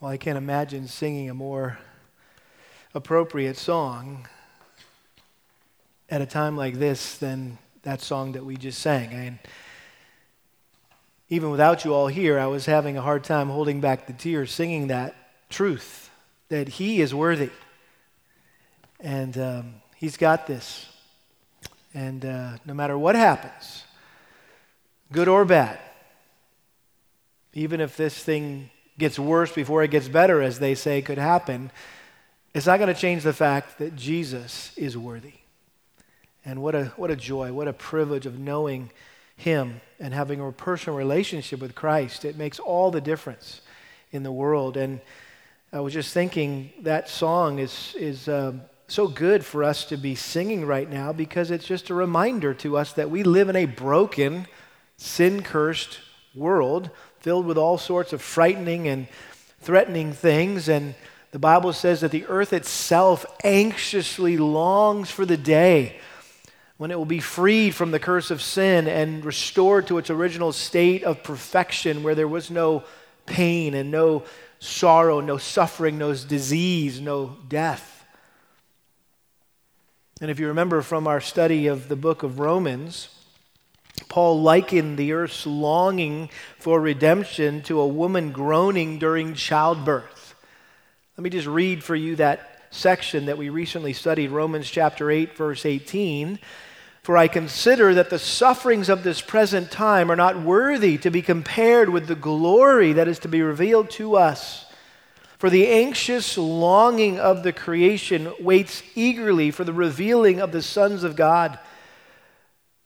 Well, I can't imagine singing a more appropriate song at a time like this than that song that we just sang. And even without you all here, I was having a hard time holding back the tears singing that truth that He is worthy. And um, He's got this. And uh, no matter what happens, good or bad, even if this thing gets worse before it gets better, as they say could happen, it's not going to change the fact that Jesus is worthy. And what a, what a joy, what a privilege of knowing Him and having a personal relationship with Christ. It makes all the difference in the world. And I was just thinking that song is, is um, so good for us to be singing right now because it's just a reminder to us that we live in a broken, sin cursed world filled with all sorts of frightening and threatening things. And the Bible says that the earth itself anxiously longs for the day when it will be freed from the curse of sin and restored to its original state of perfection where there was no pain and no sorrow, no suffering, no disease, no death. And if you remember from our study of the book of Romans, Paul likened the earth's longing for redemption to a woman groaning during childbirth. Let me just read for you that section that we recently studied, Romans chapter 8, verse 18. For I consider that the sufferings of this present time are not worthy to be compared with the glory that is to be revealed to us. For the anxious longing of the creation waits eagerly for the revealing of the sons of God.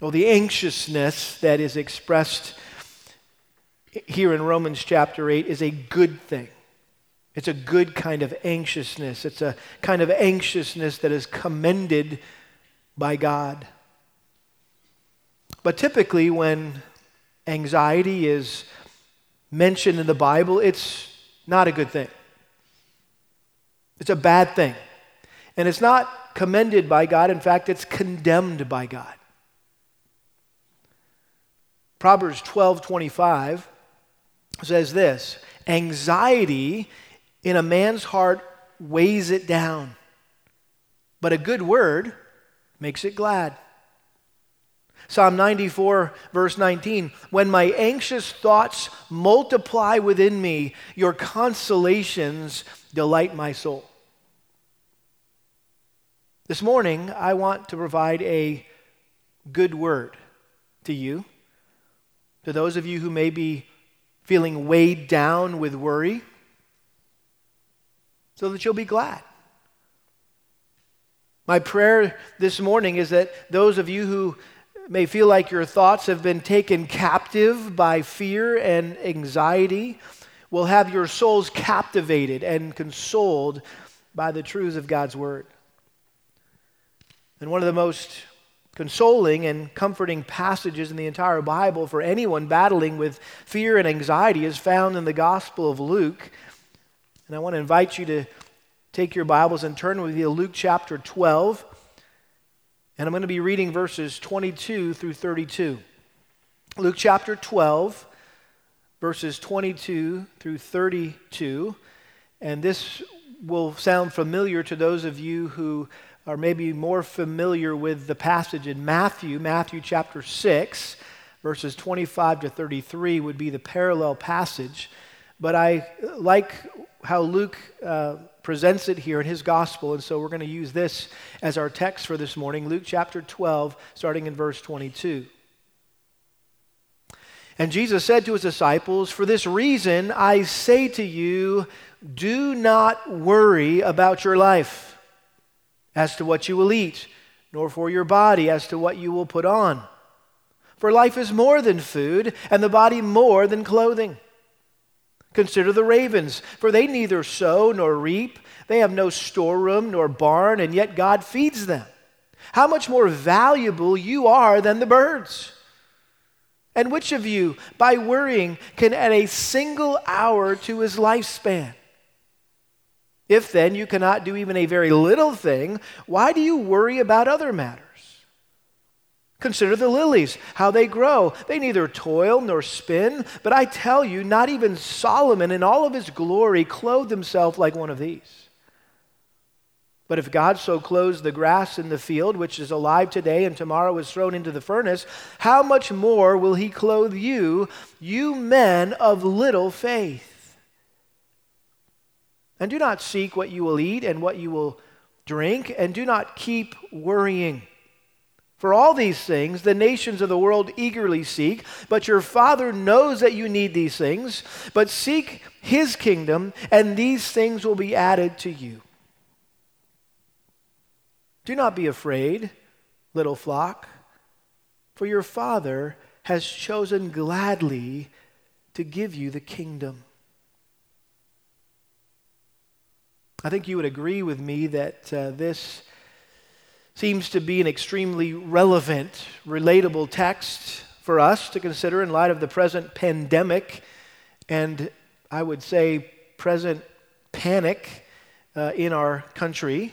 Well, the anxiousness that is expressed here in Romans chapter 8 is a good thing. It's a good kind of anxiousness. It's a kind of anxiousness that is commended by God. But typically, when anxiety is mentioned in the Bible, it's not a good thing. It's a bad thing. And it's not commended by God. In fact, it's condemned by God. Proverbs 12 25 says this Anxiety in a man's heart weighs it down, but a good word makes it glad. Psalm 94, verse 19 When my anxious thoughts multiply within me, your consolations delight my soul. This morning, I want to provide a good word to you to those of you who may be feeling weighed down with worry, so that you'll be glad. My prayer this morning is that those of you who may feel like your thoughts have been taken captive by fear and anxiety will have your souls captivated and consoled by the truths of God's Word. And one of the most consoling and comforting passages in the entire Bible for anyone battling with fear and anxiety is found in the Gospel of Luke. And I want to invite you to take your Bibles and turn with me to Luke chapter 12. And I'm going to be reading verses 22 through 32. Luke chapter 12, verses 22 through 32. And this will sound familiar to those of you who are maybe more familiar with the passage in Matthew, Matthew chapter 6, verses 25 to 33 would be the parallel passage. But I like how Luke uh, presents it here in his gospel, and so we're going to use this as our text for this morning Luke chapter 12, starting in verse 22. And Jesus said to his disciples, For this reason I say to you, do not worry about your life as to what you will eat, nor for your body as to what you will put on. For life is more than food, and the body more than clothing. Consider the ravens, for they neither sow nor reap, they have no storeroom nor barn, and yet God feeds them. How much more valuable you are than the birds. And which of you, by worrying, can add a single hour to his lifespan? If then you cannot do even a very little thing, why do you worry about other matters? Consider the lilies, how they grow. They neither toil nor spin, but I tell you, not even Solomon in all of his glory clothed himself like one of these. But if God so clothes the grass in the field, which is alive today and tomorrow is thrown into the furnace, how much more will he clothe you, you men of little faith? And do not seek what you will eat and what you will drink, and do not keep worrying. For all these things the nations of the world eagerly seek, but your Father knows that you need these things. But seek his kingdom, and these things will be added to you. Do not be afraid, little flock, for your Father has chosen gladly to give you the kingdom. I think you would agree with me that uh, this seems to be an extremely relevant, relatable text for us to consider in light of the present pandemic and I would say present panic uh, in our country.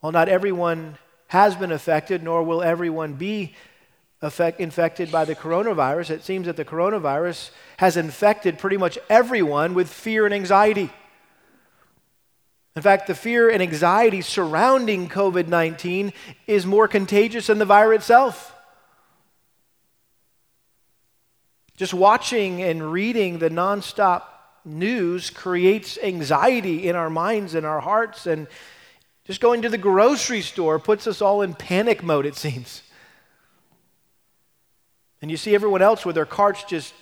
While not everyone has been affected, nor will everyone be affect, infected by the coronavirus, it seems that the coronavirus has infected pretty much everyone with fear and anxiety. In fact, the fear and anxiety surrounding COVID 19 is more contagious than the virus itself. Just watching and reading the nonstop news creates anxiety in our minds and our hearts, and just going to the grocery store puts us all in panic mode, it seems. And you see everyone else with their carts just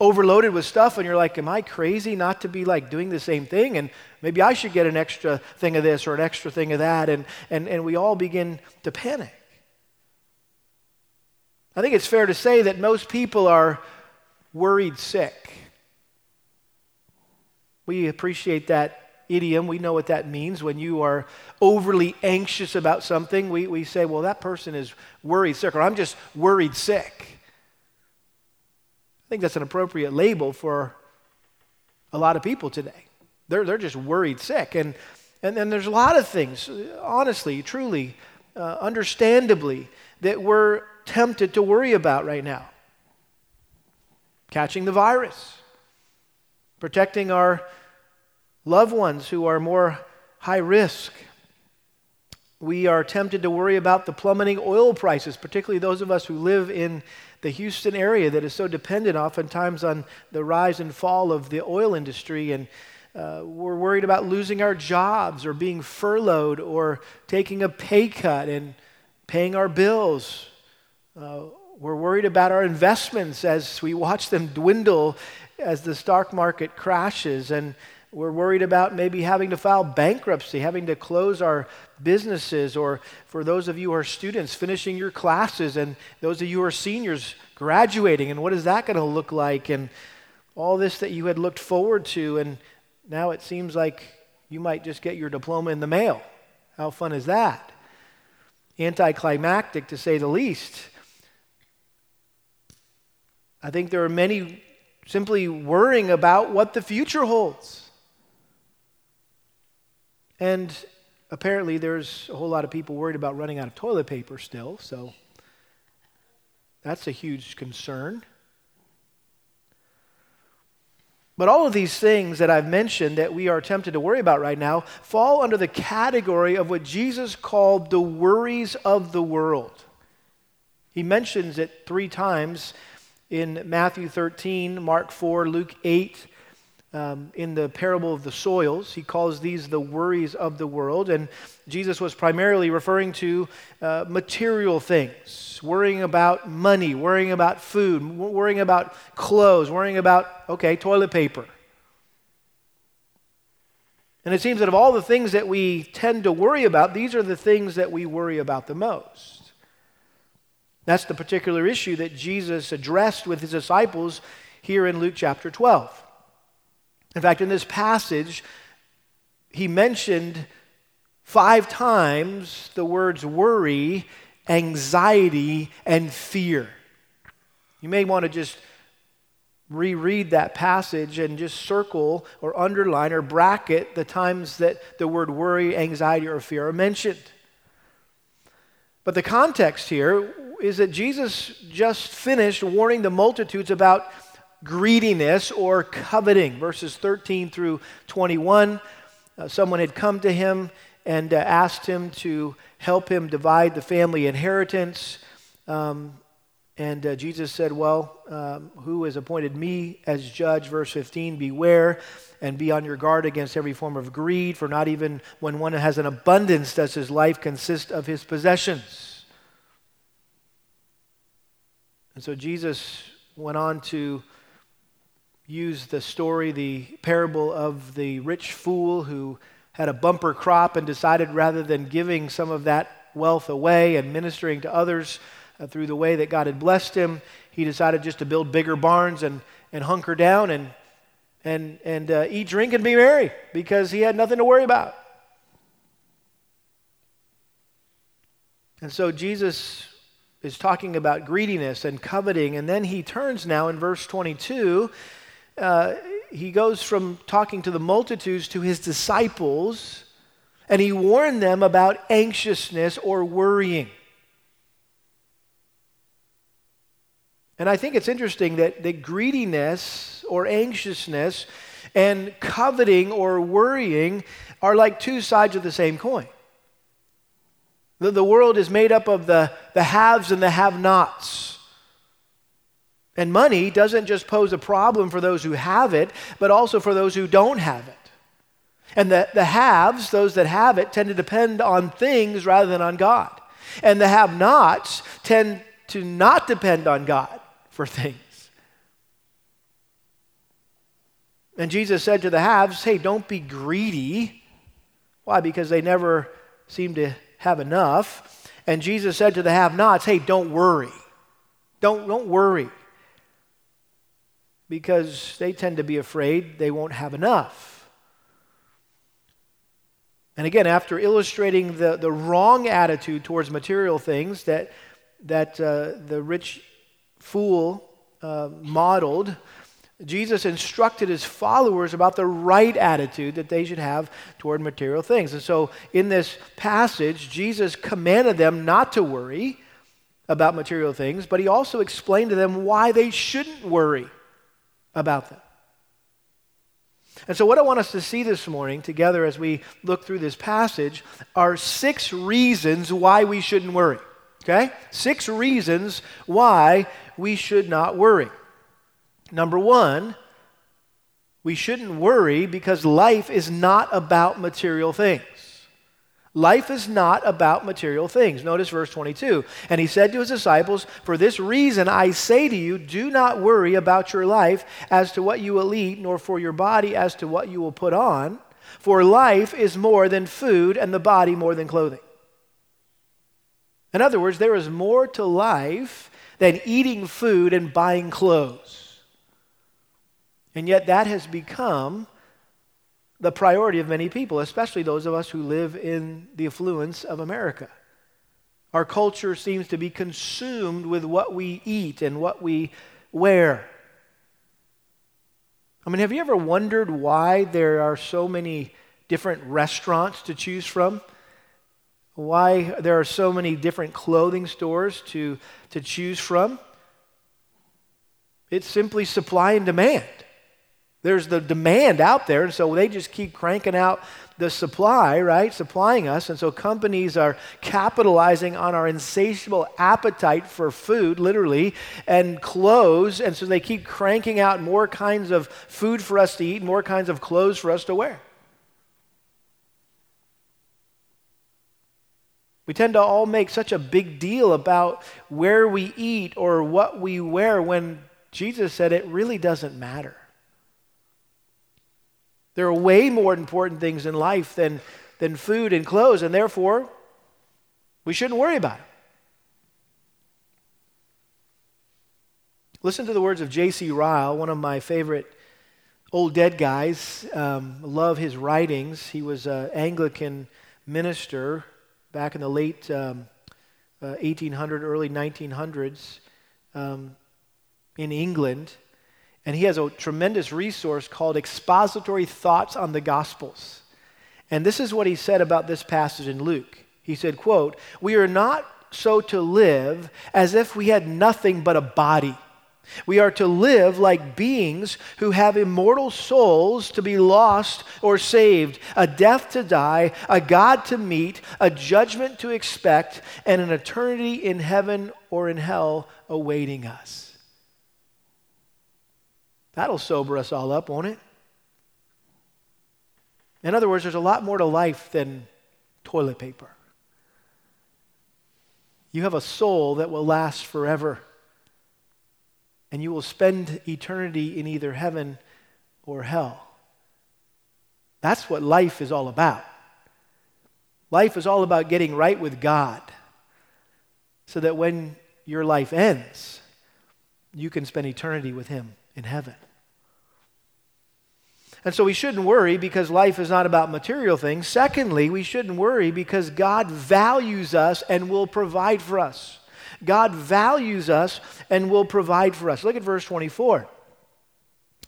overloaded with stuff and you're like, Am I crazy not to be like doing the same thing? And maybe I should get an extra thing of this or an extra thing of that. And, and, and we all begin to panic. I think it's fair to say that most people are worried sick. We appreciate that idiom. We know what that means. When you are overly anxious about something, we, we say, well, that person is worried sick, or I'm just worried sick. I think that's an appropriate label for a lot of people today. They're, they're just worried sick. And, and then there's a lot of things, honestly, truly, uh, understandably, that we're tempted to worry about right now. Catching the virus, protecting our loved ones who are more high risk. We are tempted to worry about the plummeting oil prices, particularly those of us who live in the Houston area that is so dependent oftentimes on the rise and fall of the oil industry. And uh, we're worried about losing our jobs or being furloughed or taking a pay cut and paying our bills. Uh, we're worried about our investments as we watch them dwindle as the stock market crashes. And we're worried about maybe having to file bankruptcy, having to close our businesses, or for those of you who are students, finishing your classes, and those of you who are seniors, graduating, and what is that going to look like? And all this that you had looked forward to, and now it seems like you might just get your diploma in the mail. How fun is that? Anticlimactic, to say the least. I think there are many simply worrying about what the future holds. And apparently, there's a whole lot of people worried about running out of toilet paper still, so that's a huge concern. But all of these things that I've mentioned that we are tempted to worry about right now fall under the category of what Jesus called the worries of the world. He mentions it three times in Matthew 13, Mark 4, Luke 8, um, in the parable of the soils. He calls these the worries of the world. And Jesus was primarily referring to uh, material things, worrying about money, worrying about food, worrying about clothes, worrying about, okay, toilet paper. And it seems that of all the things that we tend to worry about, these are the things that we worry about the most. That's the particular issue that Jesus addressed with his disciples here in Luke chapter 12. In fact, in this passage, he mentioned five times the words worry, anxiety, and fear. You may want to just reread that passage and just circle or underline or bracket the times that the word worry, anxiety, or fear are mentioned. But the context here is that Jesus just finished warning the multitudes about greediness or coveting. Verses 13 through 21. Uh, someone had come to him and uh, asked him to help him divide the family inheritance. Um, and uh, Jesus said, Well, um, who has appointed me as judge? Verse 15 Beware and be on your guard against every form of greed, for not even when one has an abundance does his life consist of his possessions. And so Jesus went on to use the story, the parable of the rich fool who had a bumper crop and decided rather than giving some of that wealth away and ministering to others uh, through the way that God had blessed him, he decided just to build bigger barns and, and hunker down and, and, and uh, eat, drink, and be merry because he had nothing to worry about. And so Jesus is talking about greediness and coveting, and then he turns now in verse 22. Uh, he goes from talking to the multitudes to his disciples, and he warned them about anxiousness or worrying. And I think it's interesting that, that greediness or anxiousness and coveting or worrying are like two sides of the same coin. The, the world is made up of the, the haves and the have nots. And money doesn't just pose a problem for those who have it, but also for those who don't have it. And the, the haves, those that have it, tend to depend on things rather than on God. And the have nots tend to not depend on God for things. And Jesus said to the haves, Hey, don't be greedy. Why? Because they never seem to have enough. And Jesus said to the have nots, Hey, don't worry. Don't, don't worry. Because they tend to be afraid they won't have enough. And again, after illustrating the, the wrong attitude towards material things that, that uh, the rich fool uh, modeled, Jesus instructed his followers about the right attitude that they should have toward material things. And so in this passage, Jesus commanded them not to worry about material things, but he also explained to them why they shouldn't worry about them. And so, what I want us to see this morning together as we look through this passage are six reasons why we shouldn't worry. Okay? Six reasons why we should not worry. Number one, we shouldn't worry because life is not about material things. Life is not about material things. Notice verse 22. And he said to his disciples, For this reason I say to you, do not worry about your life as to what you will eat, nor for your body as to what you will put on. For life is more than food, and the body more than clothing. In other words, there is more to life than eating food and buying clothes. And yet, that has become the priority of many people, especially those of us who live in the affluence of America. Our culture seems to be consumed with what we eat and what we wear. I mean, have you ever wondered why there are so many different restaurants to choose from? why there are so many different clothing stores to, to choose from. It's simply supply and demand. There's the demand out there, and so they just keep cranking out the supply, right? Supplying us. And so companies are capitalizing on our insatiable appetite for food, literally, and clothes. And so they keep cranking out more kinds of food for us to eat, more kinds of clothes for us to wear. We tend to all make such a big deal about where we eat or what we wear when Jesus said it really doesn't matter. There are way more important things in life than, than food and clothes, and therefore, we shouldn't worry about it. Listen to the words of J.C. Ryle, one of my favorite old dead guys um, love his writings. He was an Anglican minister back in the late um, uh, 1800, early 1900s um, in England. And he has a tremendous resource called Expository Thoughts on the Gospels. And this is what he said about this passage in Luke. He said, quote, "We are not so to live as if we had nothing but a body." We are to live like beings who have immortal souls to be lost or saved, a death to die, a God to meet, a judgment to expect, and an eternity in heaven or in hell awaiting us. That'll sober us all up, won't it? In other words, there's a lot more to life than toilet paper. You have a soul that will last forever and you will spend eternity in either heaven or hell. That's what life is all about. Life is all about getting right with God so that when your life ends, you can spend eternity with Him in heaven. And so we shouldn't worry because life is not about material things. Secondly, we shouldn't worry because God values us and will provide for us. God values us and will provide for us. Look at verse 24.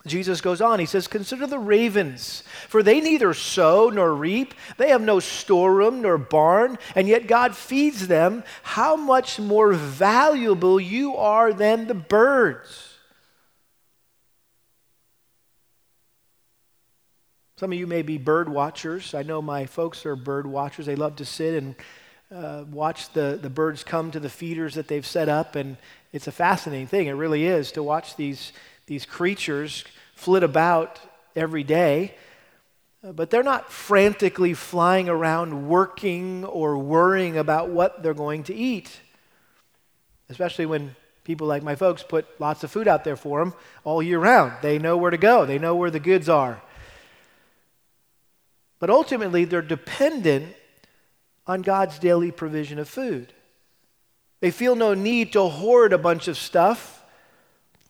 Jesus goes on, he says, Consider the ravens, for they neither sow nor reap, they have no storeroom nor barn, and yet God feeds them. How much more valuable you are than the birds? Some of you may be bird watchers. I know my folks are bird watchers. They love to sit and uh, watch the, the birds come to the feeders that they've set up, and it's a fascinating thing. It really is to watch these, these creatures flit about every day. Uh, but they're not frantically flying around working or worrying about what they're going to eat, especially when people like my folks put lots of food out there for them all year round. They know where to go, they know where the goods are. But ultimately, they're dependent on God's daily provision of food. They feel no need to hoard a bunch of stuff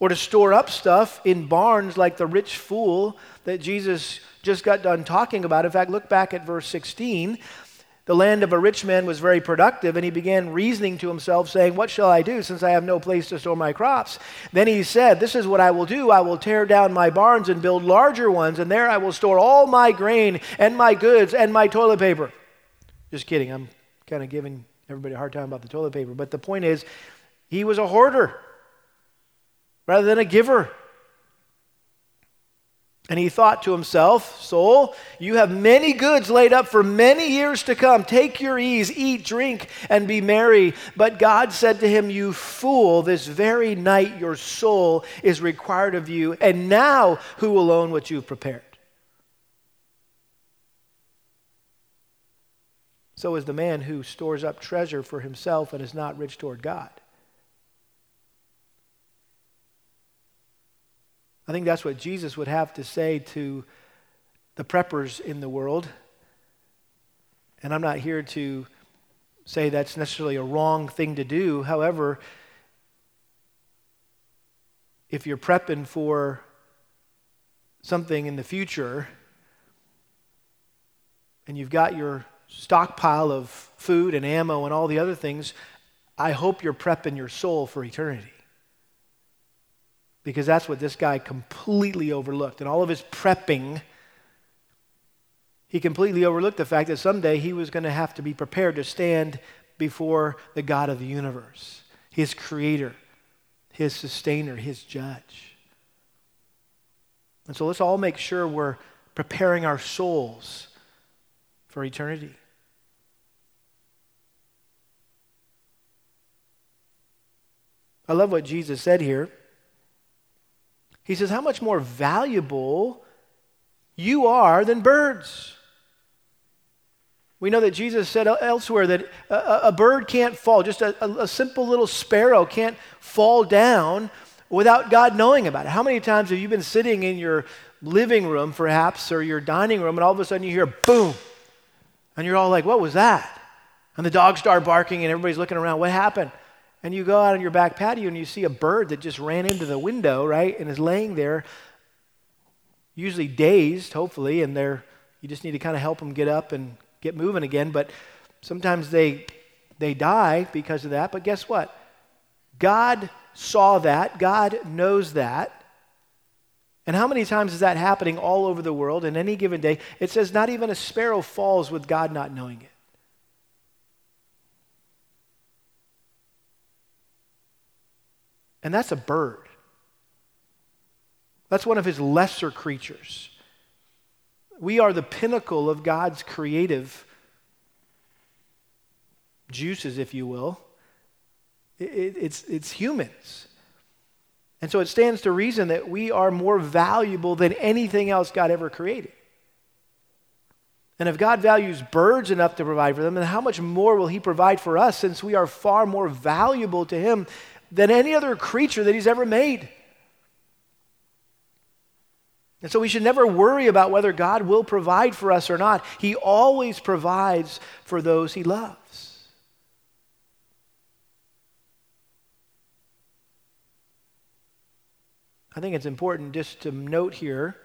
or to store up stuff in barns like the rich fool that Jesus just got done talking about. In fact, look back at verse 16. The land of a rich man was very productive, and he began reasoning to himself, saying, What shall I do since I have no place to store my crops? Then he said, This is what I will do. I will tear down my barns and build larger ones, and there I will store all my grain and my goods and my toilet paper. Just kidding. I'm kind of giving everybody a hard time about the toilet paper. But the point is, he was a hoarder rather than a giver. And he thought to himself, Soul, you have many goods laid up for many years to come. Take your ease, eat, drink, and be merry. But God said to him, You fool, this very night your soul is required of you, and now who will own what you've prepared? So is the man who stores up treasure for himself and is not rich toward God. I think that's what Jesus would have to say to the preppers in the world. And I'm not here to say that's necessarily a wrong thing to do. However, if you're prepping for something in the future and you've got your stockpile of food and ammo and all the other things, I hope you're prepping your soul for eternity. Because that's what this guy completely overlooked. And all of his prepping, he completely overlooked the fact that someday he was going to have to be prepared to stand before the God of the universe, his creator, his sustainer, his judge. And so let's all make sure we're preparing our souls for eternity. I love what Jesus said here. He says, How much more valuable you are than birds. We know that Jesus said elsewhere that a, a bird can't fall, just a, a, simple little sparrow can't fall down without God knowing about it. How many times have you been sitting in your living room, perhaps, or your dining room, and all of a sudden you hear boom, and you're all like, What was that? And the dogs start barking, and everybody's looking around. What happened? And you go out on your back patio and you see a bird that just ran into the window, right, and is laying there, usually dazed, hopefully, and they're, you just need to kind of help them get up and get moving again. But sometimes they, they die because of that. But guess what? God saw that, God knows that. And how many times is that happening all over the world in any given day? It says, not even a sparrow falls with God not knowing it. And that's a bird. That's one of his lesser creatures. We are the pinnacle of God's creative juices, if you will. It, it's, it's humans. And so it stands to reason that we are more valuable than anything else God ever created. And if God values birds enough to provide for them, then how much more will He provide for us since we are far more valuable to Him than any other creature that He's ever made? And so we should never worry about whether God will provide for us or not. He always provides for those He loves. I think it's important just to note here,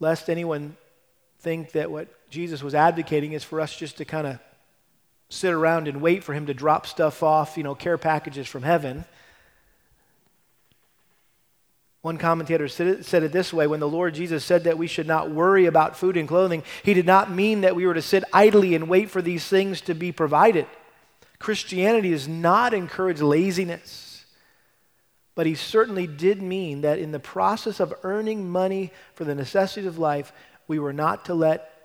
lest anyone think that what Jesus was advocating is for us just to kind of sit around and wait for him to drop stuff off, you know, care packages from heaven. One commentator said it, said it, this way when the Lord Jesus said that we should not worry about food and clothing, he did not mean that we were to sit idly and wait for these things to be provided. Christianity does not encourage laziness. But he certainly did mean that in the process of earning money for the necessities of life, we were not to let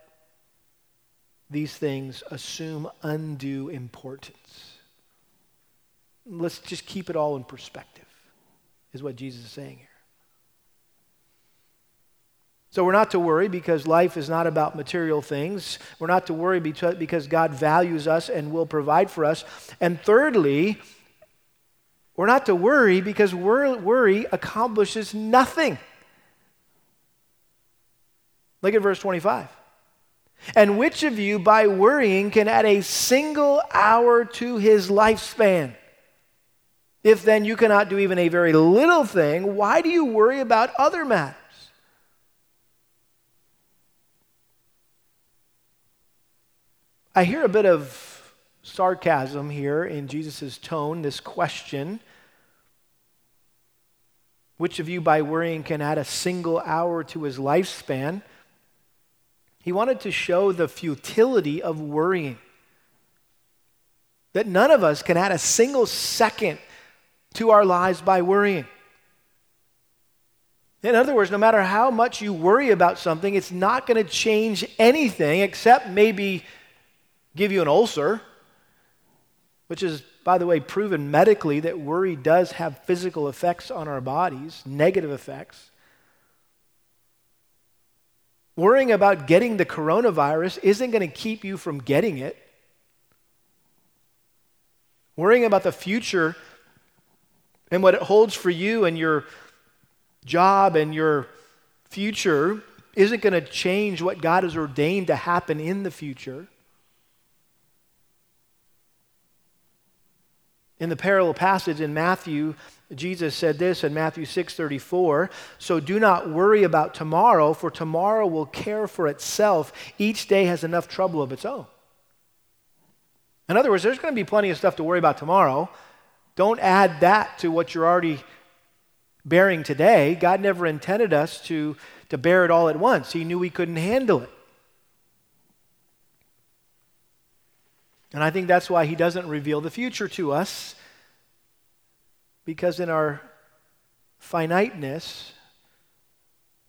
these things assume undue importance. Let's just keep it all in perspective, is what Jesus is saying here. So we're not to worry because life is not about material things. We're not to worry because God values us and will provide for us. And thirdly, we're not to worry because worry accomplishes nothing. Look at verse 25. And which of you, by worrying, can add a single hour to his lifespan? If then you cannot do even a very little thing, why do you worry about other matters? I hear a bit of sarcasm here in Jesus' tone, this question. Which of you, by worrying, can add a single hour to his lifespan? He wanted to show the futility of worrying. That none of us can add a single second to our lives by worrying. In other words, no matter how much you worry about something, it's not going to change anything except maybe give you an ulcer which is, by the way, proven medically that worry does have physical effects on our bodies, negative effects. Worrying about getting the coronavirus isn't going to keep you from getting it. Worrying about the future and what it holds for you and your job and your future isn't going to change what God has ordained to happen in the future. In the parallel passage in Matthew, Jesus said this in Matthew 6:34, "So do not worry about tomorrow, for tomorrow will care for itself. Each day has enough trouble of its own." In other words, there's going to be plenty of stuff to worry about tomorrow. Don't add that to what you're already bearing today. God never intended us to, to bear it all at once. He knew we couldn't handle it. And I think that's why he doesn't reveal the future to us, because in our finiteness,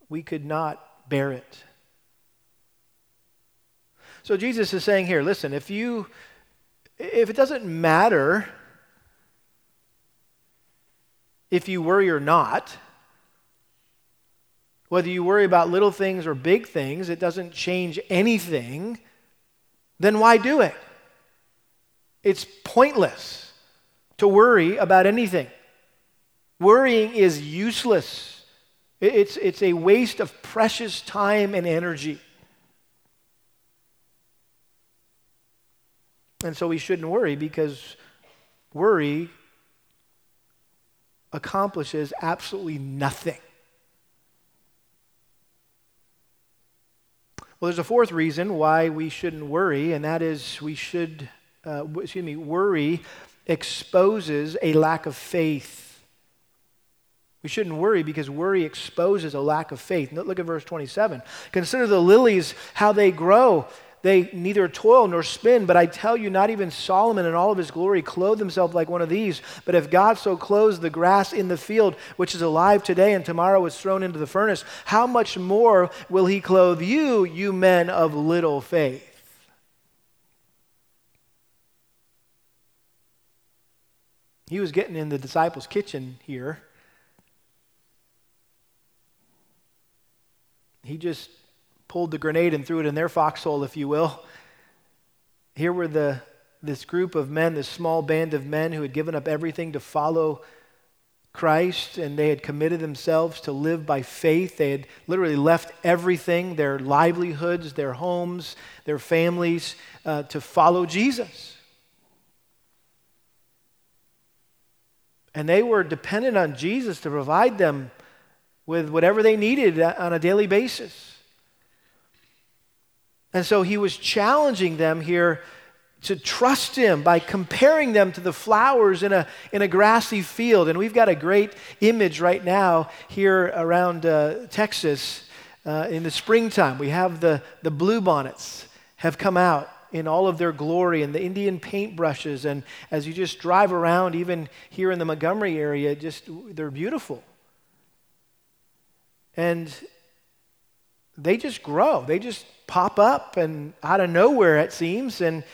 we could not bear it. So Jesus is saying here, listen, if you if it doesn't matter if you worry or not, whether you worry about little things or big things, it doesn't change anything, then why do it? It's pointless to worry about anything. Worrying is useless, it's, it's a waste of precious time and energy. And so we shouldn't worry because worry accomplishes absolutely nothing. Well, there's a fourth reason why we shouldn't worry, and that is we should, uh, excuse me, worry exposes a lack of faith. We shouldn't worry because worry exposes a lack of faith. Look at verse 27. Consider the lilies, how they grow. They neither toil nor spin, but I tell you, not even Solomon in all of his glory clothed himself like one of these. But if God so clothes the grass in the field, which is alive today and tomorrow is thrown into the furnace, how much more will he clothe you, you men of little faith? He was getting in the disciples' kitchen here. He just pulled the grenade and threw it in their foxhole, if you will. Here were the, this group of men, this small band of men who had given up everything to follow Christ and they had committed themselves to live by faith. They had literally left everything their livelihoods, their homes, their families uh, to follow Jesus. And they were dependent on Jesus to provide them with whatever they needed on a daily basis. And so he was challenging them here to trust him by comparing them to the flowers in a, in a grassy field. And we've got a great image right now here around uh, Texas uh, in the springtime. We have the, the bluebonnets have come out in all of their glory and the Indian paintbrushes. And as you just drive around, even here in the Montgomery area, just they're beautiful. And they just grow. They just pop up and out of nowhere, it seems. And,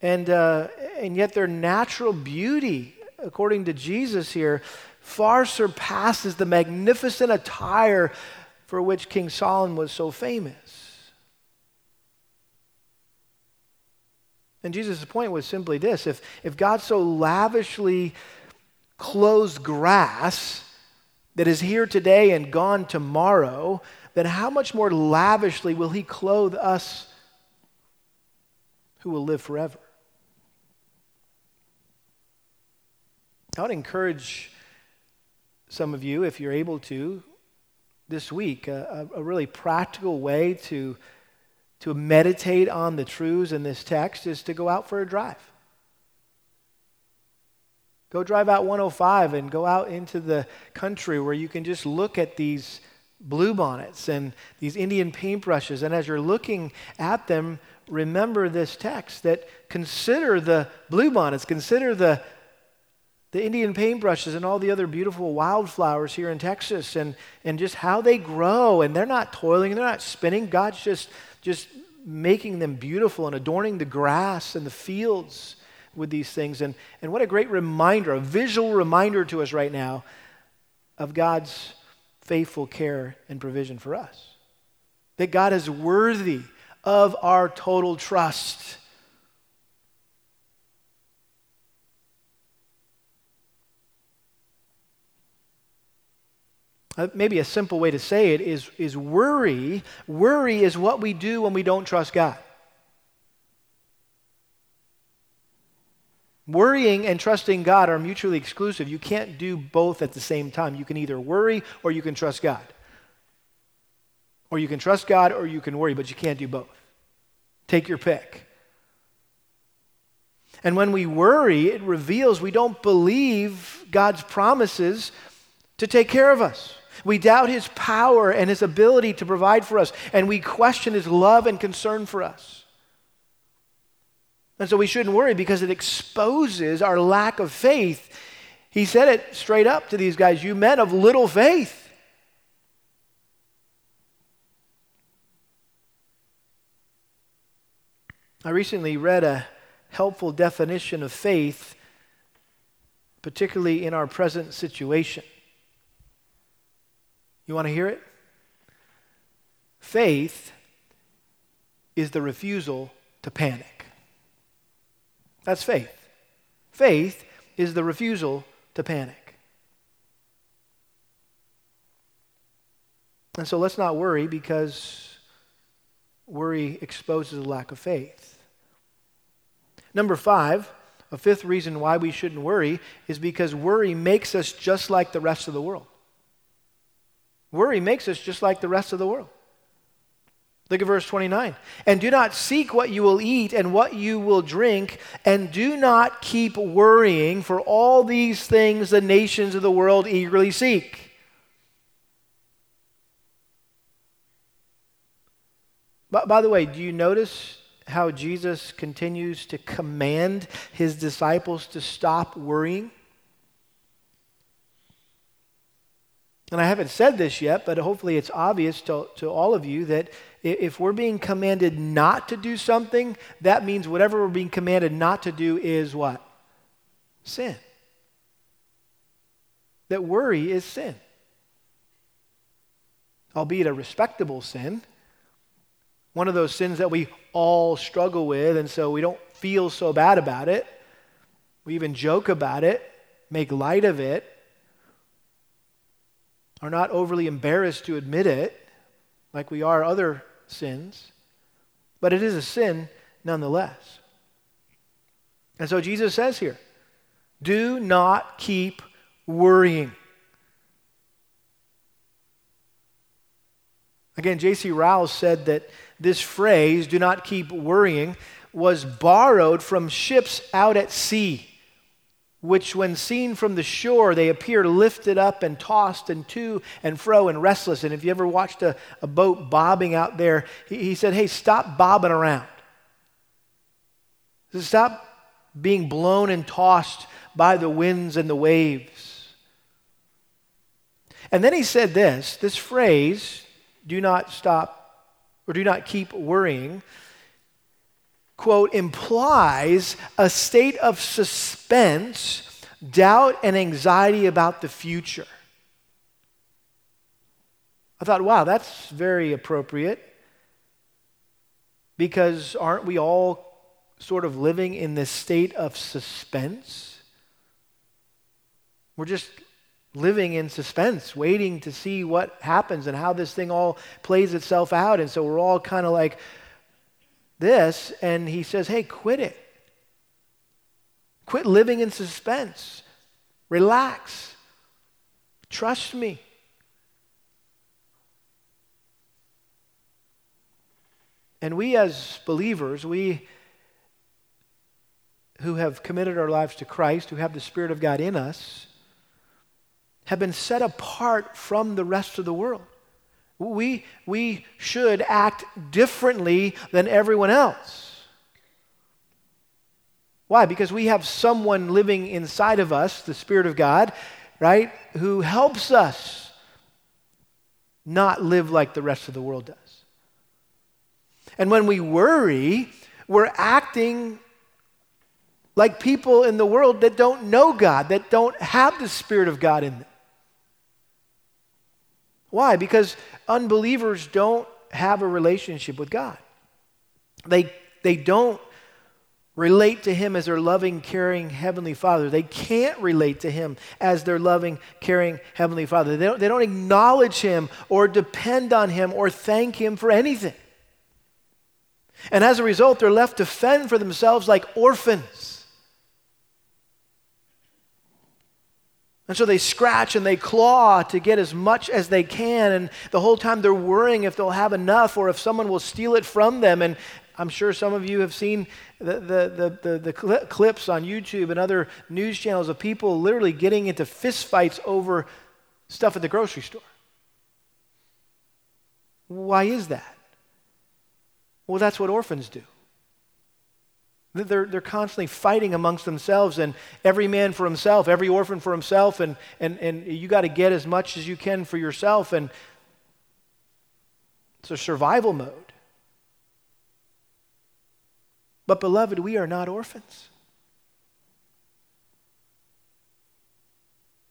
and, uh, and yet their natural beauty, according to Jesus here, far surpasses the magnificent attire for which King Solomon was so famous. And Jesus' point was simply this if, if God so lavishly clothes grass that is here today and gone tomorrow, then how much more lavishly will He clothe us who will live forever? I would encourage some of you, if you're able to, this week, a, a, really practical way to, to meditate on the truths in this text is to go out for a drive. Go drive out 105 and go out into the country where you can just look at these bluebonnets and these Indian paintbrushes. And as you're looking at them, remember this text that consider the bluebonnets, consider the, the Indian paintbrushes and all the other beautiful wildflowers here in Texas and, and just how they grow. And they're not toiling, they're not spinning. God's just, just making them beautiful and adorning the grass and the fields with these things. And, and what a great reminder, a visual reminder to us right now of God's faithful care and provision for us. That God is worthy of our total trust. Uh, maybe a simple way to say it is, is worry. Worry is what we do when we don't trust God. Worrying and trusting God are mutually exclusive. You can't do both at the same time. You can either worry or you can trust God. Or you can trust God or you can worry, but you can't do both. Take your pick. And when we worry, it reveals we don't believe God's promises to take care of us. We doubt his power and his ability to provide for us, and we question his love and concern for us. And so we shouldn't worry because it exposes our lack of faith. He said it straight up to these guys you men of little faith. I recently read a helpful definition of faith, particularly in our present situation. You want to hear it? Faith is the refusal to panic. That's faith. Faith is the refusal to panic. And so let's not worry because worry exposes a lack of faith. Number five, a fifth reason why we shouldn't worry is because worry makes us just like the rest of the world. Worry makes us just like the rest of the world. Look at verse 29. And do not seek what you will eat and what you will drink, and do not keep worrying, for all these things the nations of the world eagerly seek. But by the way, do you notice how Jesus continues to command his disciples to stop worrying? And I haven't said this yet, but hopefully it's obvious to, to all of you that if we're being commanded not to do something, that means whatever we're being commanded not to do is what? Sin. That worry is sin. Albeit a respectable sin. One of those sins that we all struggle with, and so we don't feel so bad about it. We even joke about it, make light of it, are not overly embarrassed to admit it, like we are other sins, but it is a sin nonetheless. And so Jesus says here do not keep worrying. Again, J.C. Ryle said that this phrase, do not keep worrying, was borrowed from ships out at sea which when seen from the shore, they appear lifted up and tossed and to and fro and restless. And if you ever watched a, a boat bobbing out there, he, he said, Hey, stop bobbing around. Stop being blown and tossed by the winds and the waves. And then he said this this phrase, do not stop or do not keep worrying, quote, implies a state of suspense, doubt, and anxiety about the future. I thought, wow, that's very appropriate because aren't we all sort of living in this state of suspense? We're just living in suspense, waiting to see what happens and how this thing all plays itself out. And so we're all kind of like, this and he says, hey, quit it. Quit living in suspense. Relax. Trust me. And we, as believers, we who have committed our lives to Christ, who have the Spirit of God in us, have been set apart from the rest of the world. We, we should act differently than everyone else. Why? Because we have someone living inside of us, the Spirit of God, right, who helps us not live like the rest of the world does. And when we worry, we're acting like people in the world that don't know God, that don't have the Spirit of God in them. Why? Because unbelievers don't have a relationship with God. They, they don't relate to Him as their loving, caring Heavenly Father. They can't relate to Him as their loving, caring Heavenly Father. They don't, they don't acknowledge Him or depend on Him or thank Him for anything. And as a result, they're left to fend for themselves like orphans. And so they scratch and they claw to get as much as they can. And the whole time they're worrying if they'll have enough or if someone will steal it from them. And I'm sure some of you have seen the, the, the, the, the clips on YouTube and other news channels of people literally getting into fistfights over stuff at the grocery store. Why is that? Well, that's what orphans do. They're, they're constantly fighting amongst themselves, and every man for himself, every orphan for himself, and, and, and you got to get as much as you can for yourself. And it's a survival mode. But, beloved, we are not orphans.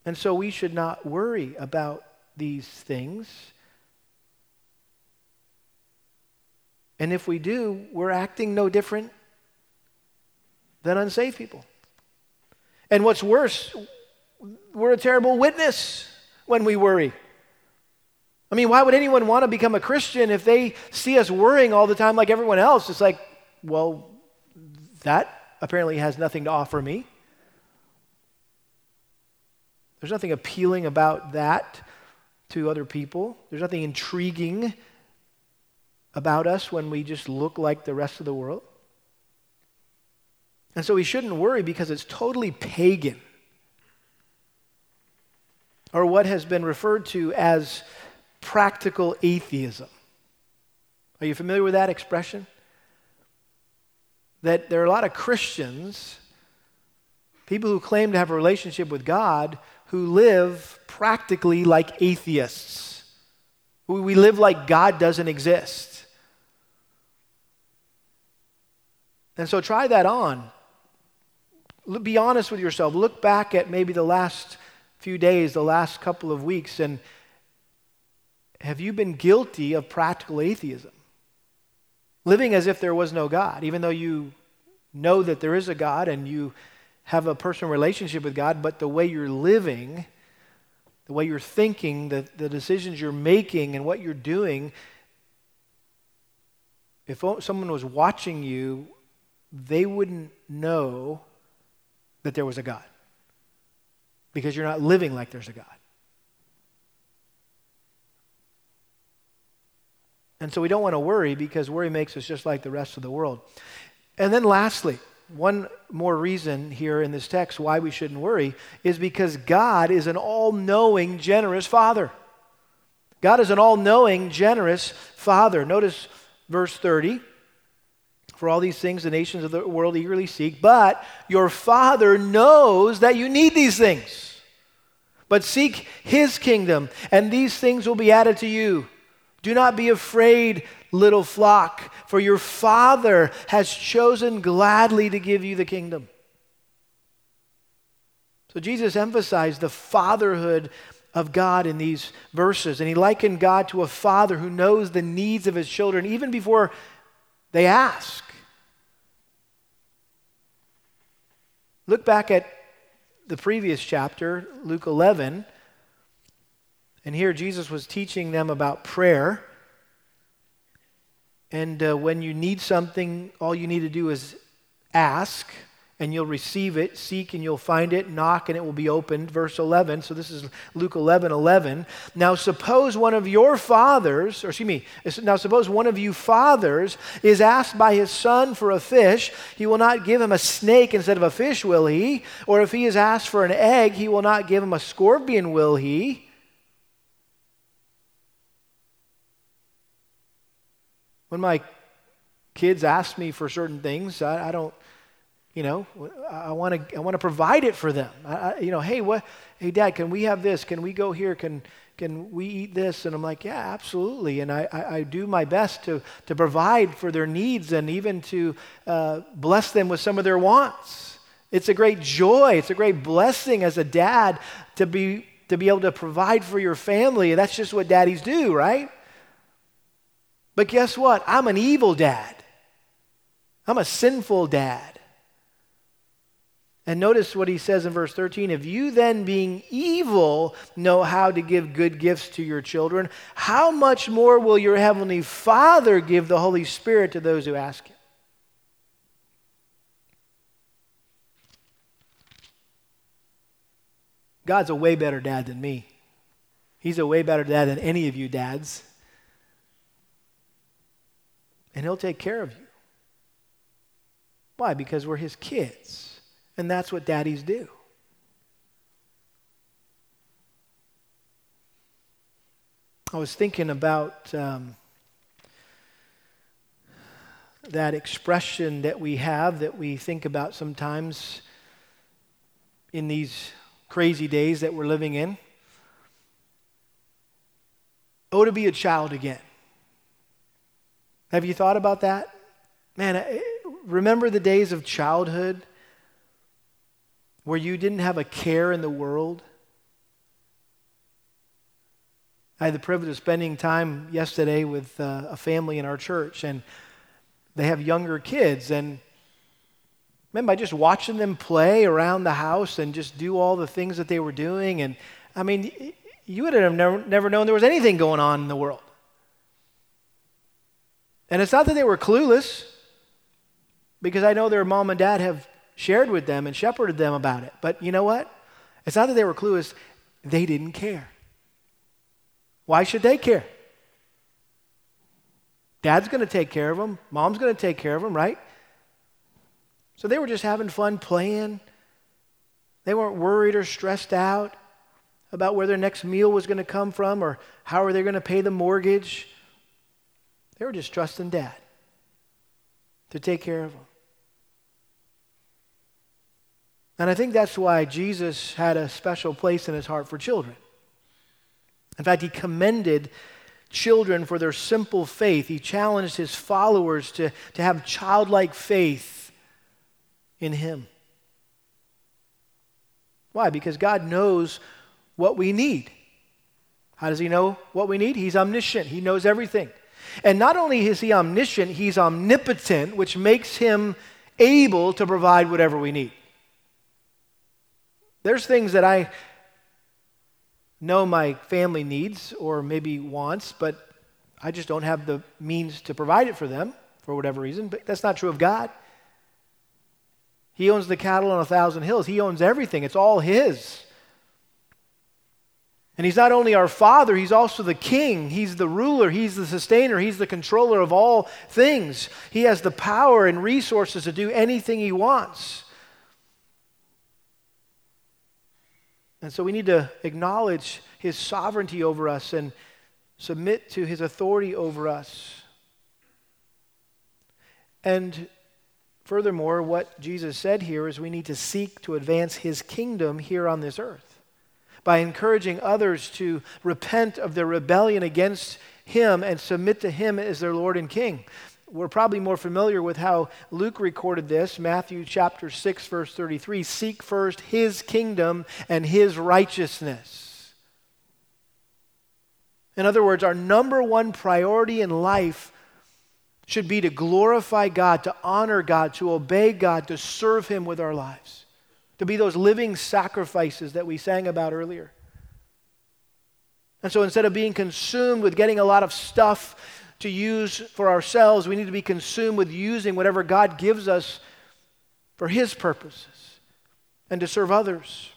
And so we should not worry about these things. And if we do, we're acting no different than unsaved people. And what's worse, we're a terrible witness when we worry. I mean, why would anyone want to become a Christian if they see us worrying all the time like everyone else? It's like, well, that apparently has nothing to offer me. There's nothing appealing about that to other people. There's nothing intriguing about us when we just look like the rest of the world? And so we shouldn't worry because it's totally pagan. Or what has been referred to as practical atheism. Are you familiar with that expression? That there are a lot of Christians, people who claim to have a relationship with God, who live practically like atheists. We live like God doesn't exist. And so try that on. Be honest with yourself. Look back at maybe the last few days, the last couple of weeks, and have you been guilty of practical atheism? Living as if there was no God, even though you know that there is a God and you have a personal relationship with God, but the way you're living, the way you're thinking, the, the decisions you're making, and what you're doing, if someone was watching you, they wouldn't know that there was a God because you're not living like there's a God. And so we don't want to worry because worry makes us just like the rest of the world. And then lastly, one more reason here in this text why we shouldn't worry is because God is an all knowing, generous Father. God is an all knowing, generous Father. Notice verse 30. For all these things the nations of the world eagerly seek, but your Father knows that you need these things. But seek His kingdom, and these things will be added to you. Do not be afraid, little flock, for your Father has chosen gladly to give you the kingdom. So Jesus emphasized the fatherhood of God in these verses, and he likened God to a father who knows the needs of his children even before they ask. Look back at the previous chapter, Luke 11. And here Jesus was teaching them about prayer. And uh, when you need something, all you need to do is ask and you'll receive it. Seek and you'll find it. Knock and it will be opened. Verse 11. So this is Luke 11 11. Now, suppose one of your fathers, or excuse me, now suppose one of you fathers is asked by his son for a fish. He will not give him a snake instead of a fish, will he? Or if he is asked for an egg, he will not give him a scorpion, will he? When my kids ask me for certain things, I, I don't you know, I want to I want to provide it for them. I, you know, hey, what? Hey, Dad, can we have this? Can we go here? Can can we eat this? And I'm like, yeah, absolutely. And I, I, I do my best to to provide for their needs and even to uh, bless them with some of their wants. It's a great joy. It's a great blessing as a dad to be to be able to provide for your family. That's just what daddies do, right? But guess what? I'm an evil dad. I'm a sinful dad. And notice what he says in verse 13 If you then, being evil, know how to give good gifts to your children, how much more will your heavenly Father give the Holy Spirit to those who ask him? God's a way better dad than me. He's a way better dad than any of you dads. And he'll take care of you. Why? Because we're his kids. And that's what daddies do. I was thinking about um, that expression that we have that we think about sometimes in these crazy days that we're living in. Oh, to be a child again. Have you thought about that? Man, remember the days of childhood? Where you didn't have a care in the world. I had the privilege of spending time yesterday with uh, a family in our church, and they have younger kids. And remember, just watching them play around the house and just do all the things that they were doing. And I mean, you would have never, never known there was anything going on in the world. And it's not that they were clueless, because I know their mom and dad have shared with them and shepherded them about it. But you know what? It's not that they were clueless, they didn't care. Why should they care? Dad's going to take care of them. Mom's going to take care of them, right? So they were just having fun playing. They weren't worried or stressed out about where their next meal was going to come from or how are they going to pay the mortgage. They were just trusting dad to take care of them. And I think that's why Jesus had a special place in his heart for children. In fact, he commended children for their simple faith. He challenged his followers to, to have childlike faith in him. Why? Because God knows what we need. How does he know what we need? He's omniscient, he knows everything. And not only is he omniscient, he's omnipotent, which makes him able to provide whatever we need. There's things that I know my family needs or maybe wants, but I just don't have the means to provide it for them for whatever reason. But that's not true of God. He owns the cattle on a thousand hills, He owns everything, it's all His. And He's not only our Father, He's also the King. He's the ruler, He's the sustainer, He's the controller of all things. He has the power and resources to do anything He wants. And so we need to acknowledge his sovereignty over us and submit to his authority over us. And furthermore, what Jesus said here is we need to seek to advance his kingdom here on this earth by encouraging others to repent of their rebellion against him and submit to him as their Lord and King we're probably more familiar with how Luke recorded this, Matthew chapter 6 verse 33, seek first his kingdom and his righteousness. In other words, our number one priority in life should be to glorify God, to honor God, to obey God, to serve him with our lives. To be those living sacrifices that we sang about earlier. And so instead of being consumed with getting a lot of stuff to use for ourselves. We need to be consumed with using whatever God gives us for His purposes and to serve others.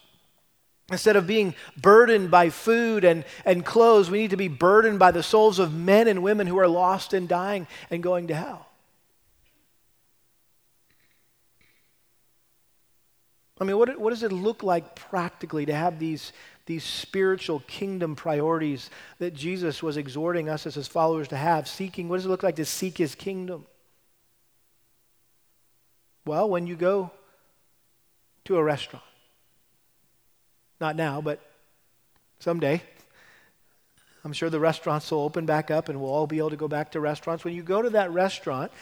Instead of being burdened by food and, and clothes, we need to be burdened by the souls of men and women who are lost and dying and going to hell. I mean, what, what does it look like practically to have these, these spiritual kingdom priorities that Jesus was exhorting us as his followers to have. Seeking, what does it look like to seek his kingdom? Well, when you go to a restaurant, not now, but someday, I'm sure the restaurants will open back up and we'll all be able to go back to restaurants. When you go to that restaurant,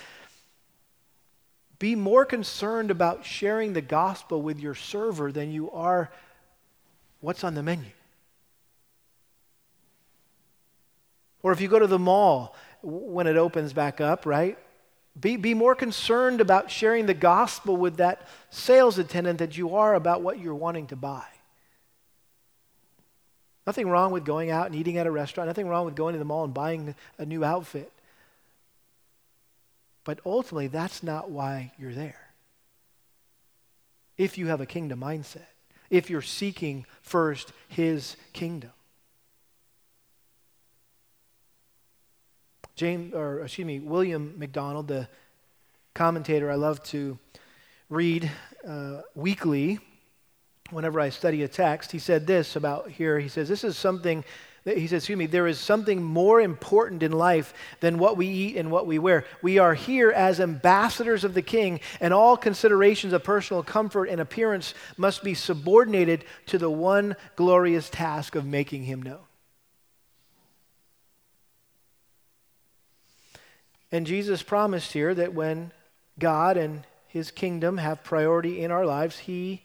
be more concerned about sharing the gospel with your server than you are what's on the menu? Or if you go to the mall when it opens back up, right? Be, be more concerned about sharing the gospel with that sales attendant that you are about what you're wanting to buy. Nothing wrong with going out and eating at a restaurant, nothing wrong with going to the mall and buying a new outfit. But ultimately, that's not why you're there. If you have a kingdom mindset if you're seeking first his kingdom. James, or excuse me, William MacDonald, the commentator I love to read uh, weekly whenever I study a text, he said this about here. He says, This is something he says, excuse me, there is something more important in life than what we eat and what we wear. We are here as ambassadors of the king, and all considerations of personal comfort and appearance must be subordinated to the one glorious task of making him known. And Jesus promised here that when God and his kingdom have priority in our lives, he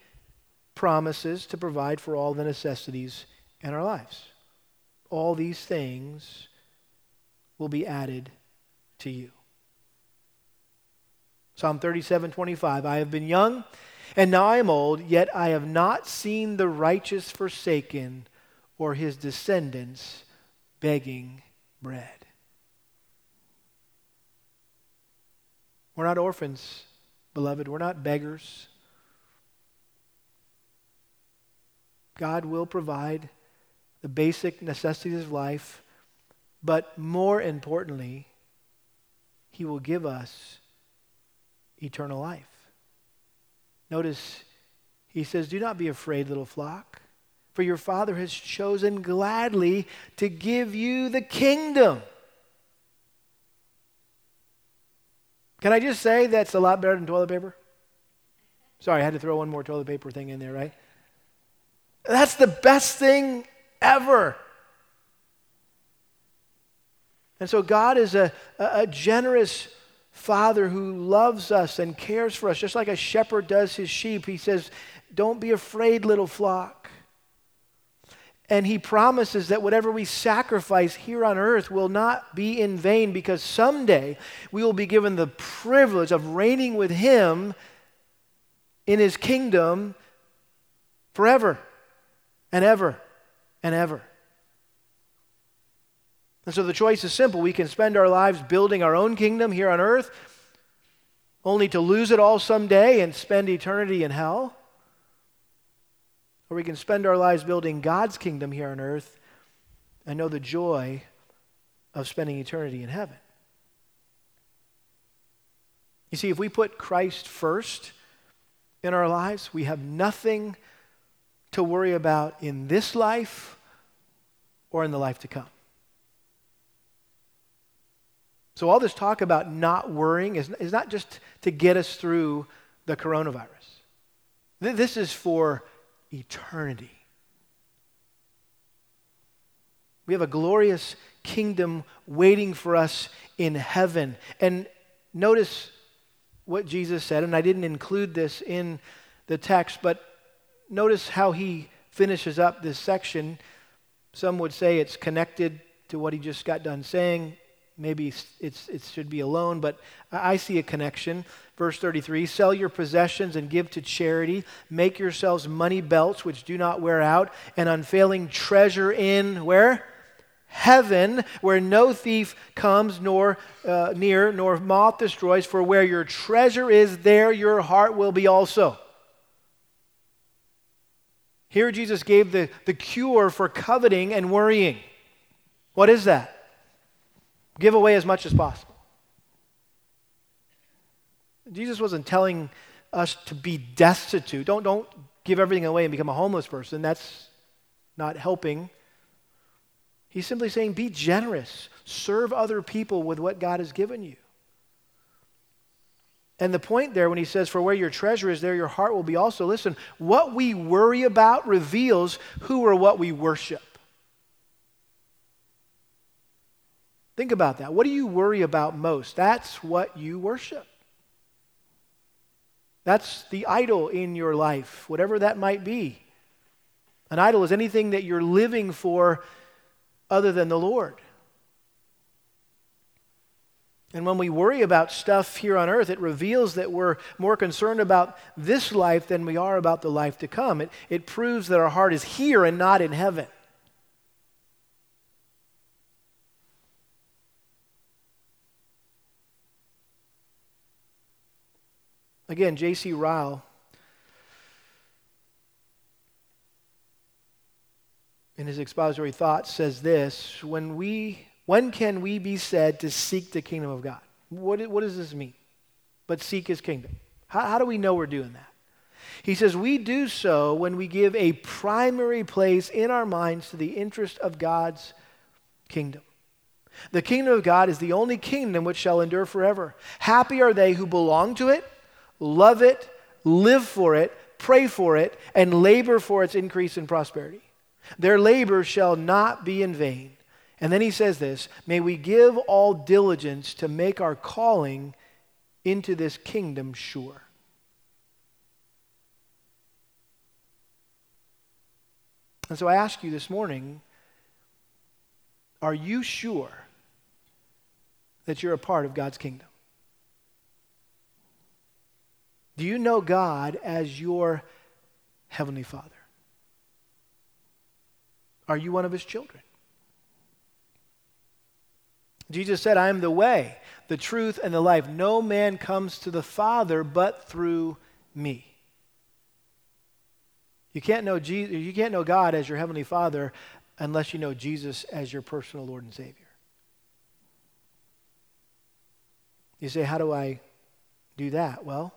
promises to provide for all the necessities in our lives all these things will be added to you. Psalm 37 25. I have been young, and now I am old, yet I have not seen the righteous forsaken or his descendants begging bread. We're not orphans, beloved. We're not beggars. God will provide the basic necessities of life, but more importantly, he will give us eternal life. Notice he says, Do not be afraid, little flock, for your Father has chosen gladly to give you the kingdom. Can I just say that's a lot better than toilet paper? Sorry, I had to throw one more toilet paper thing in there, right? That's the best thing ever. And so God is a, a, generous father who loves us and cares for us, just like a shepherd does his sheep. He says, Don't be afraid, little flock. And he promises that whatever we sacrifice here on earth will not be in vain because someday we will be given the privilege of reigning with him in his kingdom forever and ever and ever. And so the choice is simple. We can spend our lives building our own kingdom here on earth, only to lose it all someday and spend eternity in hell. Or we can spend our lives building God's kingdom here on earth and know the joy of spending eternity in heaven. You see, if we put Christ first in our lives, we have nothing to worry about in this life or in the life to come. So, all this talk about not worrying is, is not just to get us through the coronavirus, this is for eternity. We have a glorious kingdom waiting for us in heaven. And notice what Jesus said, and I didn't include this in the text, but notice how he finishes up this section. Some would say it's connected to what he just got done saying maybe it's, it should be alone, but I see a connection. Verse 33 Sell your possessions and give to charity. Make yourselves money belts which do not wear out, and unfailing treasure in where? Heaven, where no thief comes nor uh, near, nor moth destroys, for where your treasure is, there your heart will be also. Here, Jesus gave the, the cure for coveting and worrying. What is that? Give away as much as possible. Jesus wasn't telling us to be destitute. Don't, don't give everything away and become a homeless person. That's not helping. He's simply saying, be generous. Serve other people with what God has given you. And the point there, when he says, For where your treasure is, there your heart will be also. Listen, what we worry about reveals who or what we worship. Think about that. What do you worry about most? That's what you worship. That's the idol in your life, whatever that might be. An idol is anything that you're living for other than the Lord. And when we worry about stuff here on earth, it reveals that we're more concerned about this life than we are about the life to come. It, it proves that our heart is here and not in heaven. Again, J.C. Ryle, in his expository thoughts, says this when, we, when can we be said to seek the kingdom of God? What, what does this mean? But seek his kingdom. How, how do we know we're doing that? He says, We do so when we give a primary place in our minds to the interest of God's kingdom. The kingdom of God is the only kingdom which shall endure forever. Happy are they who belong to it love it, live for it, pray for it, and labor for its increase and prosperity. Their labor shall not be in vain. And then he says this May we give all diligence to make our calling into this kingdom sure. And so I ask you this morning are you sure that you're a part of God's kingdom? Do you know God as your Heavenly Father? Are you one of His children? Jesus said, I am the way, the truth, and the life. No man comes to the Father but through me. You can't know, Jesus, you can't know God as your Heavenly Father unless you know Jesus as your personal Lord and Savior. You say, how do I do that? Well,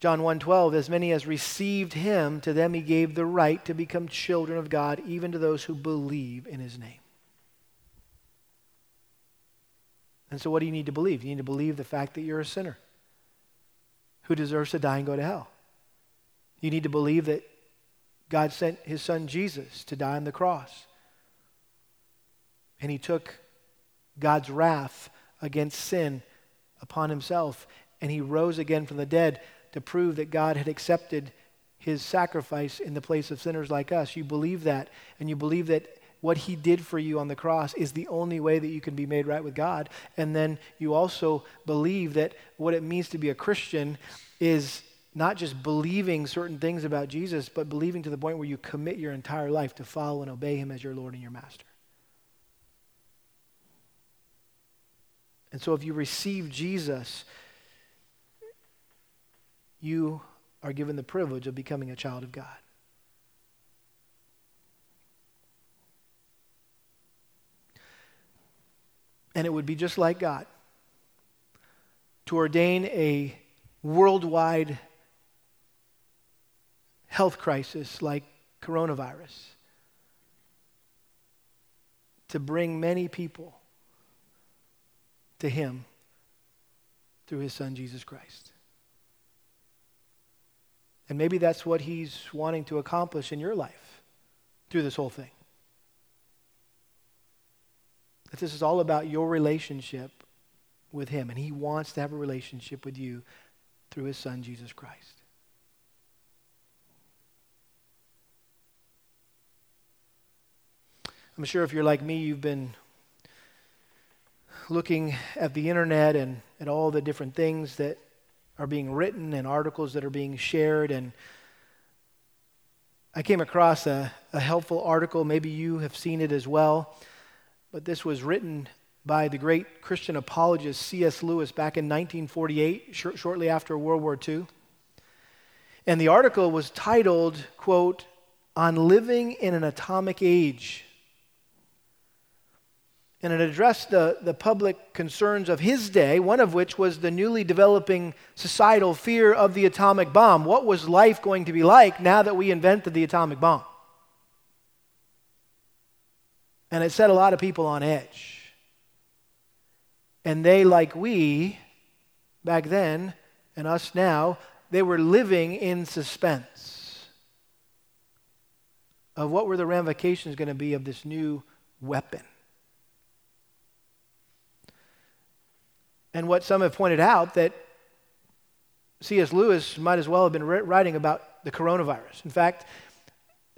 John 1:12 as many as received him to them he gave the right to become children of God even to those who believe in his name. And so what do you need to believe? You need to believe the fact that you're a sinner who deserves to die and go to hell. You need to believe that God sent his son Jesus to die on the cross. And he took God's wrath against sin upon himself and he rose again from the dead to prove that God had accepted his sacrifice in the place of sinners like us. You believe that, and you believe that what he did for you on the cross is the only way that you can be made right with God. And then you also believe that what it means to be a Christian is not just believing certain things about Jesus, but believing to the point where you commit your entire life to follow and obey him as your Lord and your master. And so if you receive Jesus, you are given the privilege of becoming a child of God. And it would be just like God to ordain a worldwide health crisis like coronavirus to bring many people to Him through His Son, Jesus Christ. And maybe that's what he's wanting to accomplish in your life through this whole thing. That this is all about your relationship with him, and he wants to have a relationship with you through his son, Jesus Christ. I'm sure if you're like me, you've been looking at the internet and at all the different things that are being written and articles that are being shared. And I came across a, a helpful article. Maybe you have seen it as well. But this was written by the great Christian apologist C.S. Lewis back in 1948, sh- shortly after World War II. And the article was titled, quote, On Living in an Atomic Age and it addressed the, the public concerns of his day, one of which was the newly developing societal fear of the atomic bomb. What was life going to be like now that we invented the atomic bomb? And it set a lot of people on edge. And they, like we back then, and us now, they were living in suspense of what were the ramifications going to be of this new weapon. And what some have pointed out that C.S. Lewis might as well have been writing about the coronavirus. In fact,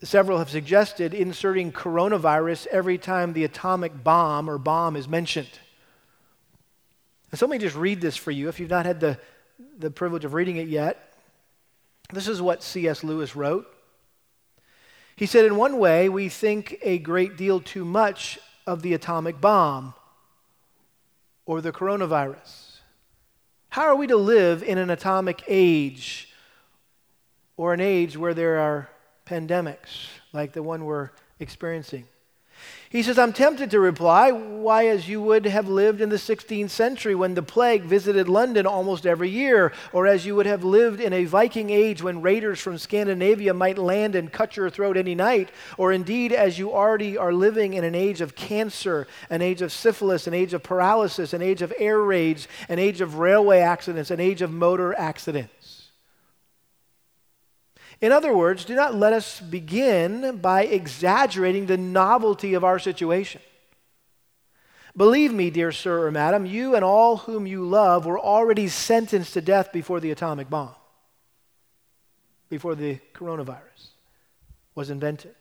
several have suggested inserting coronavirus every time the atomic bomb or bomb is mentioned. And so let me just read this for you if you've not had the, the privilege of reading it yet. This is what C.S. Lewis wrote. He said, In one way, we think a great deal too much of the atomic bomb or the coronavirus? How are we to live in an atomic age or an age where there are pandemics like the one we're experiencing? He says, I'm tempted to reply, why, as you would have lived in the 16th century when the plague visited London almost every year, or as you would have lived in a Viking age when raiders from Scandinavia might land and cut your throat any night, or indeed as you already are living in an age of cancer, an age of syphilis, an age of paralysis, an age of air raids, an age of railway accidents, an age of motor accidents. In other words, do not let us begin by exaggerating the novelty of our situation. Believe me, dear sir or madam, you and all whom you love were already sentenced to death before the atomic bomb, before the coronavirus was invented.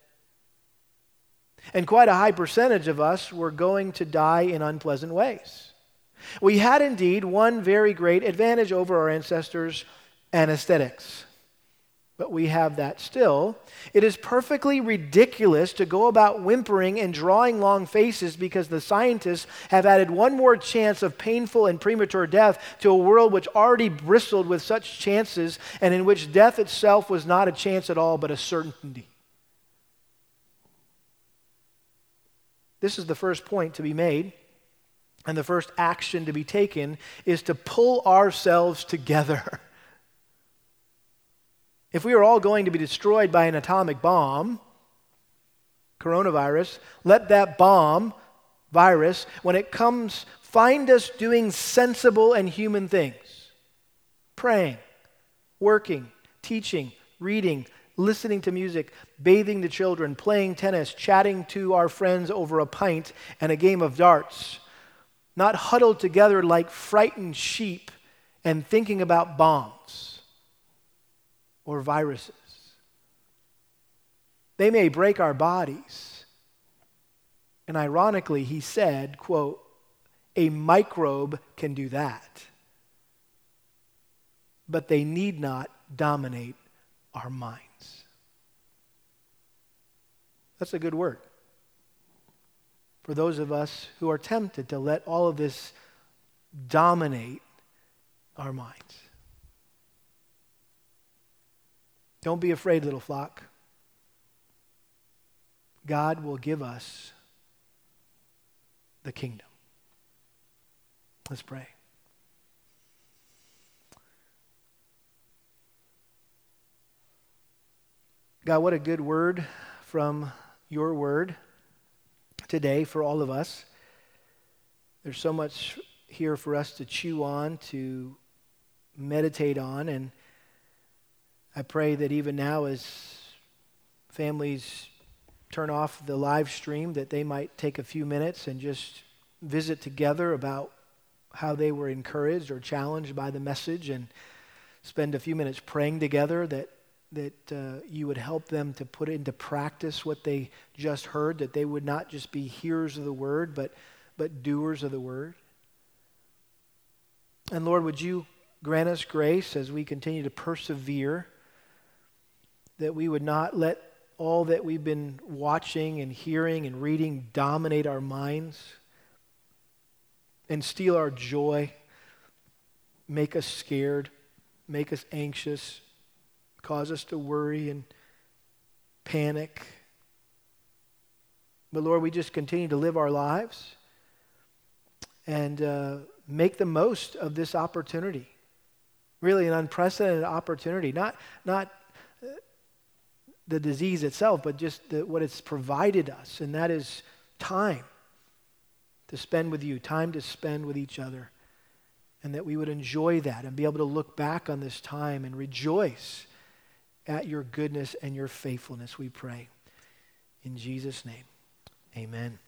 And quite a high percentage of us were going to die in unpleasant ways. We had indeed one very great advantage over our ancestors anesthetics but we have that still. It is perfectly ridiculous to go about whimpering and drawing long faces because the scientists have added one more chance of painful and premature death to a world which already bristled with such chances and in which death itself was not a chance at all but a certainty. This is the first point to be made. And the first action to be taken is to pull ourselves together. If we are all going to be destroyed by an atomic bomb, coronavirus, let that bomb, virus, when it comes, find us doing sensible and human things. Praying, working, teaching, reading, listening to music, bathing the children, playing tennis, chatting to our friends over a pint and a game of darts, not huddled together like frightened sheep and thinking about bombs or viruses. They may break our bodies. And ironically, he said, quote, a microbe can do that. But they need not dominate our minds. That's a good word. For those of us who are tempted to let all of this dominate our minds. Don't be afraid, little flock. God will give us the kingdom. Let's pray. God, what a good word from your word today for all of us. There's so much here for us to chew on, to meditate on, and I pray that even now, as families turn off the live stream, that they might take a few minutes and just visit together about how they were encouraged or challenged by the message and spend a few minutes praying together that that uh, you would help them to put into practice what they just heard, that they would not just be hearers of the word, but, but doers of the word. And Lord, would you grant us grace as we continue to persevere, that we would not let all that we've been watching and hearing and reading dominate our minds and steal our joy, make us scared, make us anxious cause us to worry and panic. But Lord, we just continue to live our lives and uh, make the most of this opportunity. Really, an unprecedented opportunity. Not, not the disease itself, but just the, what it's provided us, and that is time to spend with you, time to spend with each other. And that we would enjoy that and be able to look back on this time and rejoice at your goodness and your faithfulness, we pray. In Jesus' name, amen.